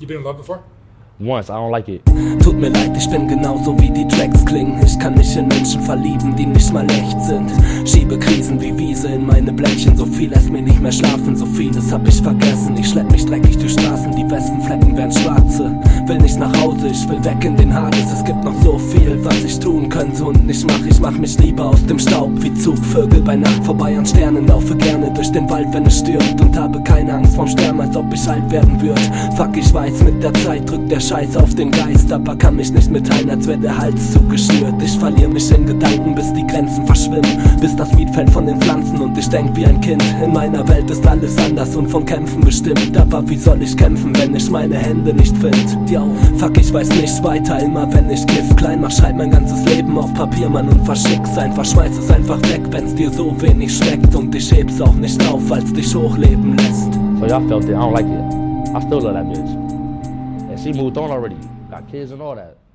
You been in love before? Once, I don't like it. Tut mir leid, ich bin genauso wie die Tracks klingen. Ich kann mich in Menschen verlieben, die nicht mal echt sind. Schiebe Krisen wie Wiese in meine Blättchen. So viel lässt mir nicht mehr schlafen, so vieles hab ich vergessen. Ich schlepp mich dreckig durch Straßen, die besten Flecken werden schwarze. Will nicht nach Hause, ich will weg in den Hades. Es gibt noch so viel, was ich tun könnte und nicht mach. Ich mach mich lieber aus dem Staub wie Zugvögel bei Nacht vorbei an Sternen. Laufe gerne durch den Wald, wenn es stürmt und habe keine Angst vorm Sterben, als ob ich alt werden würd. Fuck, ich weiß, mit der Zeit drückt der Scheiß auf den Geist, aber kann mich nicht mitteilen, als wäre der Hals zugeschnürt. Ich verliere mich in Gedanken, bis die Grenzen verschwimmen, bis das Miet fällt von den Pflanzen und ich denk wie ein Kind. In meiner Welt ist alles anders und von Kämpfen bestimmt, aber wie soll ich kämpfen, wenn ich meine Hände nicht find? Yo, fuck, ich weiß nicht weiter, immer wenn ich Gift klein mach, schreib mein ganzes Leben auf Papier, Mann, und verschick's einfach, schmeiß es einfach weg, wenn's dir so wenig schmeckt und ich heb's auch nicht auf, als dich hochleben lässt. So y'all felt it. I don't like it. I still love that bitch. And she moved on already. Got kids and all that.